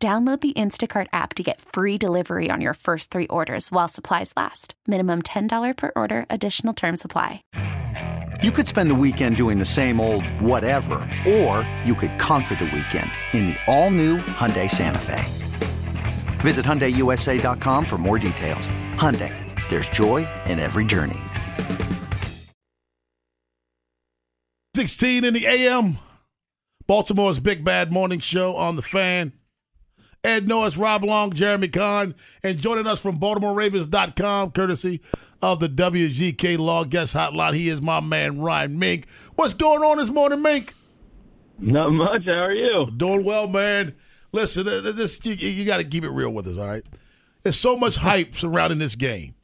Download the Instacart app to get free delivery on your first three orders while supplies last. Minimum $10 per order, additional term supply. You could spend the weekend doing the same old whatever, or you could conquer the weekend in the all new Hyundai Santa Fe. Visit HyundaiUSA.com for more details. Hyundai, there's joy in every journey. 16 in the AM. Baltimore's Big Bad Morning Show on the fan. Ed Norris, Rob Long, Jeremy Conn, and joining us from BaltimoreRavens.com, courtesy of the WGK Law Guest Hotline. He is my man, Ryan Mink. What's going on this morning, Mink? Not much. How are you? Doing well, man. Listen, this you, you got to keep it real with us, all right? There's so much hype surrounding this game.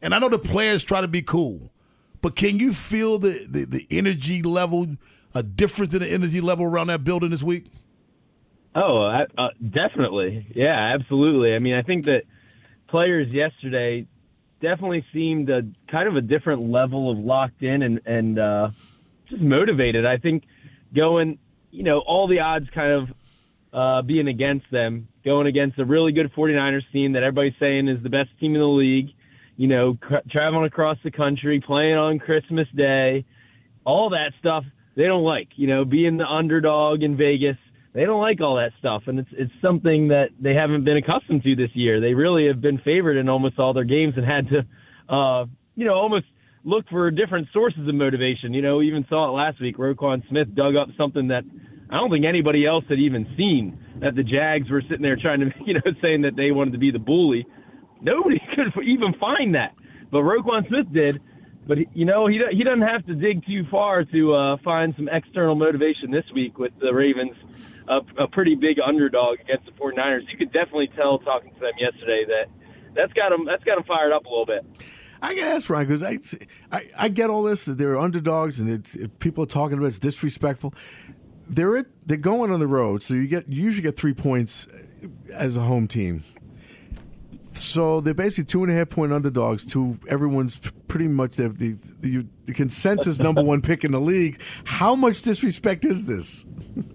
And I know the players try to be cool, but can you feel the, the, the energy level, a difference in the energy level around that building this week? Oh, uh, definitely. Yeah, absolutely. I mean, I think that players yesterday definitely seemed a kind of a different level of locked in and and uh, just motivated. I think going, you know, all the odds kind of uh, being against them, going against a really good 49ers team that everybody's saying is the best team in the league. You know, cr- traveling across the country, playing on Christmas Day, all that stuff they don't like. You know, being the underdog in Vegas they don't like all that stuff, and it's it's something that they haven't been accustomed to this year. They really have been favored in almost all their games and had to, uh, you know, almost look for different sources of motivation. You know, we even saw it last week. Roquan Smith dug up something that I don't think anybody else had even seen. That the Jags were sitting there trying to, you know, saying that they wanted to be the bully. Nobody could even find that, but Roquan Smith did. But you know, he he doesn't have to dig too far to uh, find some external motivation this week with the Ravens a, a pretty big underdog against the 49ers. You could definitely tell talking to them yesterday that that's got them that's got them fired up a little bit. I can ask Ryan because I, I, I get all this that they're underdogs and it's, people are talking about it's disrespectful. They're they're going on the road, so you get you usually get three points as a home team. So they're basically two and a half point underdogs to everyone's pretty much the, the, the, the consensus number one pick in the league. How much disrespect is this?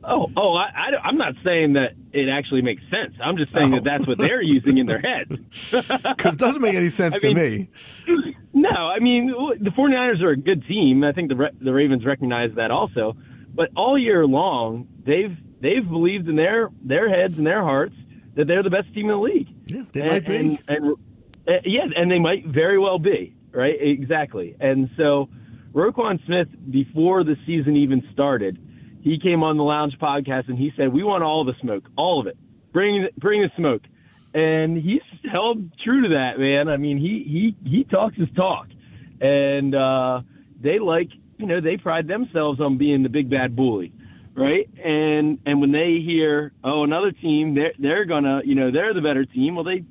Oh, oh, I, I, am not saying that it actually makes sense. I'm just saying oh. that that's what they're oh. using in their heads. Because it doesn't make any sense to mean, me. No, I mean, the 49ers are a good team. I think the, the Ravens recognize that also. But all year long, they've they've believed in their their heads and their hearts that they're the best team in the league. Yeah, they and, might be. And, and, uh, yeah, and they might very well be. Right, exactly. And so, Roquan Smith, before the season even started, he came on the Lounge podcast and he said, "We want all the smoke, all of it. Bring bring the smoke." And he's held true to that, man. I mean, he he he talks his talk, and uh, they like you know they pride themselves on being the big bad bully, right? And and when they hear oh another team they're they're gonna you know they're the better team, well they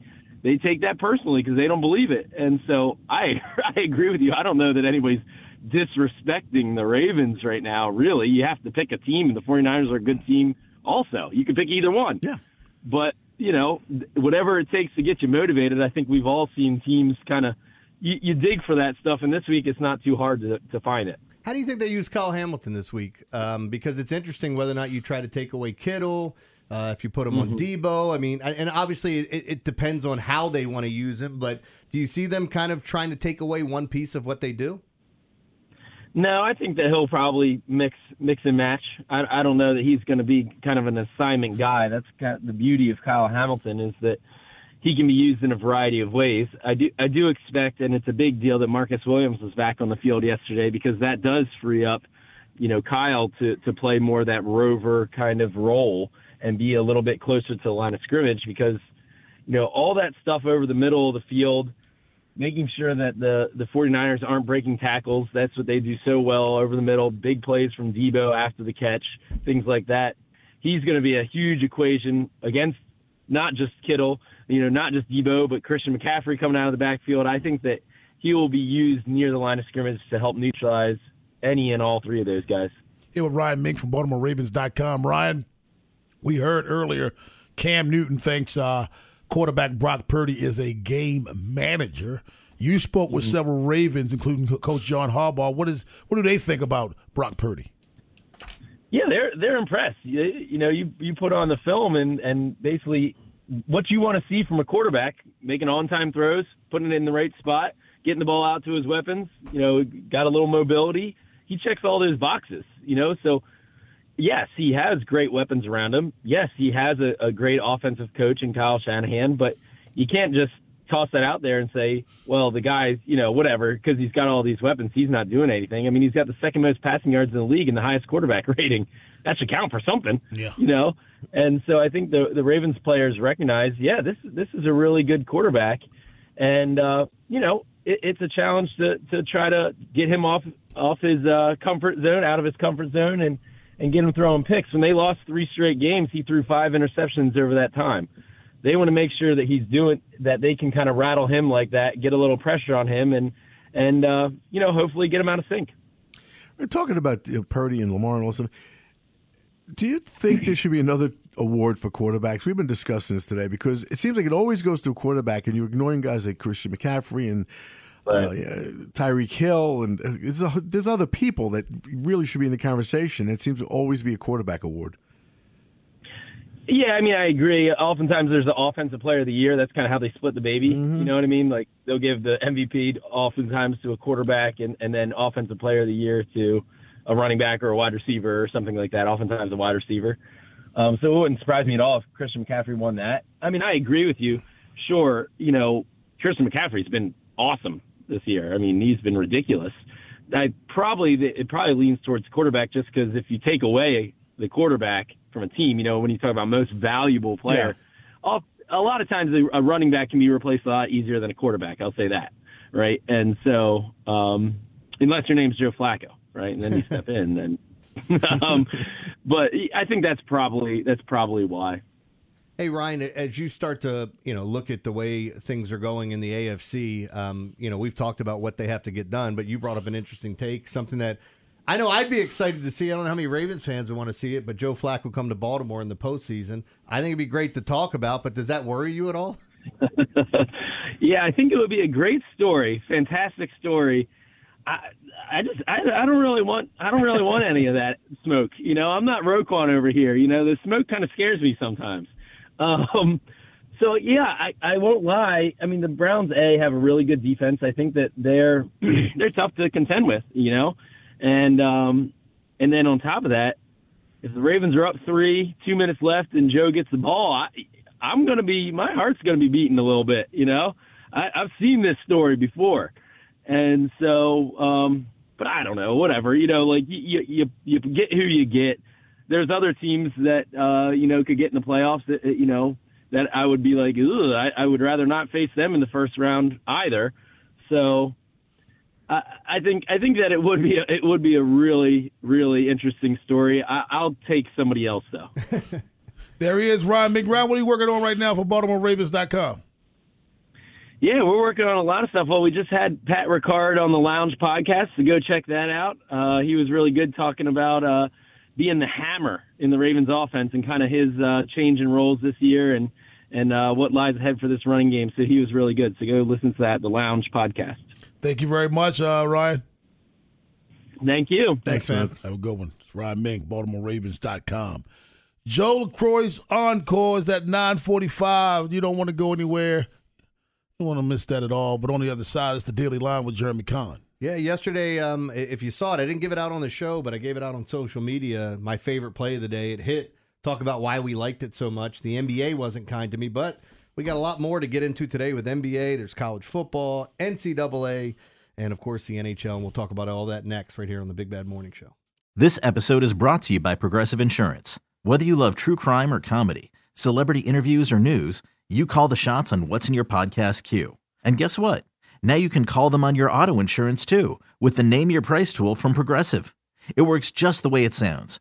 they take that personally because they don't believe it. And so I I agree with you. I don't know that anybody's disrespecting the Ravens right now, really. You have to pick a team, and the 49ers are a good team also. You can pick either one. Yeah. But, you know, whatever it takes to get you motivated, I think we've all seen teams kind of, you, you, dig for that stuff, and this week it's not too hard to, to find it. How do you think they use Kyle Hamilton this week? Um, because it's interesting whether or not you try to take away Kittle. Uh, if you put him mm-hmm. on Deebo. I mean, and obviously it, it depends on how they want to use him. But do you see them kind of trying to take away one piece of what they do? No, I think that he'll probably mix mix and match. I, I don't know that he's going to be kind of an assignment guy. That's kind of the beauty of Kyle Hamilton is that he can be used in a variety of ways. I do I do expect, and it's a big deal that Marcus Williams was back on the field yesterday because that does free up, you know, Kyle to to play more that rover kind of role and be a little bit closer to the line of scrimmage because, you know, all that stuff over the middle of the field making sure that the the 49ers aren't breaking tackles. That's what they do so well over the middle. Big plays from Deebo after the catch, things like that. He's going to be a huge equation against not just Kittle, you know, not just Deebo, but Christian McCaffrey coming out of the backfield. I think that he will be used near the line of scrimmage to help neutralize any and all three of those guys. Here with Ryan Mink from BaltimoreRavens.com. Ryan, we heard earlier Cam Newton thinks uh, quarterback Brock Purdy is a game manager. You spoke with mm-hmm. several Ravens, including Coach John Harbaugh. What is what do they think about Brock Purdy? Yeah, they're they're impressed. You, you know, you you put on the film and and basically what you want to see from a quarterback: making on time throws, putting it in the right spot, getting the ball out to his weapons. You know, got a little mobility. He checks all those boxes. You know, so yes, he has great weapons around him. Yes, he has a, a great offensive coach in Kyle Shanahan, but you can't just toss that out there and say, well, the guy's, you know, whatever, because he's got all these weapons, he's not doing anything. I mean, he's got the second most passing yards in the league and the highest quarterback rating. That should count for something, yeah. you know. And so I think the the Ravens players recognize, yeah, this this is a really good quarterback, and uh, you know, it, it's a challenge to to try to get him off off his uh, comfort zone, out of his comfort zone, and and get him throwing picks. When they lost three straight games, he threw five interceptions over that time. They want to make sure that he's doing that. They can kind of rattle him like that, get a little pressure on him, and and uh, you know hopefully get him out of sync. We're talking about you know, Purdy and Lamar and all stuff. Do you think there should be another award for quarterbacks? We've been discussing this today because it seems like it always goes to a quarterback, and you're ignoring guys like Christian McCaffrey and uh, Tyreek Hill, and uh, there's, a, there's other people that really should be in the conversation. It seems to always be a quarterback award. Yeah, I mean, I agree. Oftentimes, there's the offensive player of the year. That's kind of how they split the baby. Mm-hmm. You know what I mean? Like they'll give the MVP oftentimes to a quarterback, and and then offensive player of the year to a running back or a wide receiver or something like that. Oftentimes, a wide receiver. Um, so it wouldn't surprise me at all if Christian McCaffrey won that. I mean, I agree with you. Sure, you know, Christian McCaffrey's been awesome this year. I mean, he's been ridiculous. I probably it probably leans towards quarterback just because if you take away the quarterback from a team, you know, when you talk about most valuable player, yeah. a lot of times a running back can be replaced a lot easier than a quarterback. I'll say that, right? And so, um, unless your name's Joe Flacco, right, and then you step in, then. um, but I think that's probably that's probably why. Hey Ryan, as you start to you know look at the way things are going in the AFC, um, you know we've talked about what they have to get done, but you brought up an interesting take, something that I know I'd be excited to see. I don't know how many Ravens fans would want to see it, but Joe Flack Flacco come to Baltimore in the postseason. I think it'd be great to talk about, but does that worry you at all? yeah, I think it would be a great story, fantastic story. I, I just I, I don't really want I don't really want any of that smoke. You know, I'm not Roquan over here. You know, the smoke kind of scares me sometimes. Um, so yeah, I, I won't lie. I mean, the Browns a have a really good defense. I think that they're they're tough to contend with, you know, and um, and then on top of that, if the Ravens are up three, two minutes left, and Joe gets the ball, I, I'm gonna be my heart's gonna be beating a little bit, you know. I, I've seen this story before, and so, um, but I don't know, whatever, you know, like you you you get who you get there's other teams that uh, you know could get in the playoffs that you know that I would be like, Ugh, I, I would rather not face them in the first round either. So I, I think I think that it would be a, it would be a really really interesting story. I, I'll take somebody else though. there he is, Ryan McBrown. What are you working on right now for BaltimoreRavens.com? Yeah, we're working on a lot of stuff. Well, we just had Pat Ricard on the Lounge podcast, so go check that out. Uh, he was really good talking about uh, being the hammer in the Ravens offense and kind of his uh, change in roles this year and and uh, what lies ahead for this running game. So he was really good. So go listen to that, the Lounge podcast. Thank you very much, uh, Ryan. Thank you. Thanks, man. Have a good one. It's Ryan Mink, BaltimoreRavens.com. Joe LaCroix's encore is at 945. You don't want to go anywhere. You don't want to miss that at all. But on the other side, it's the Daily Line with Jeremy Conn. Yeah, yesterday, um, if you saw it, I didn't give it out on the show, but I gave it out on social media. My favorite play of the day. It hit. Talk about why we liked it so much. The NBA wasn't kind to me, but we got a lot more to get into today with NBA. There's college football, NCAA, and of course the NHL. And we'll talk about all that next right here on the Big Bad Morning Show. This episode is brought to you by Progressive Insurance. Whether you love true crime or comedy, celebrity interviews or news, you call the shots on what's in your podcast queue. And guess what? Now you can call them on your auto insurance too with the Name Your Price tool from Progressive. It works just the way it sounds.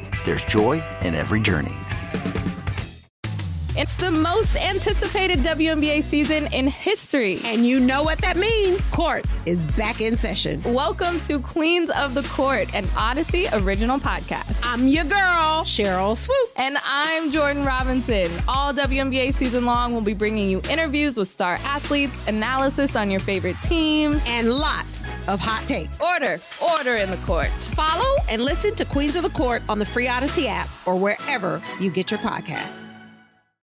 there's joy in every journey. It's the most anticipated WNBA season in history. And you know what that means. Court is back in session. Welcome to Queens of the Court, an Odyssey original podcast. I'm your girl, Sheryl Swoopes. And I'm Jordan Robinson. All WNBA season long, we'll be bringing you interviews with star athletes, analysis on your favorite teams, and lots of hot takes. Order, order in the court. Follow and listen to Queens of the Court on the free Odyssey app or wherever you get your podcasts.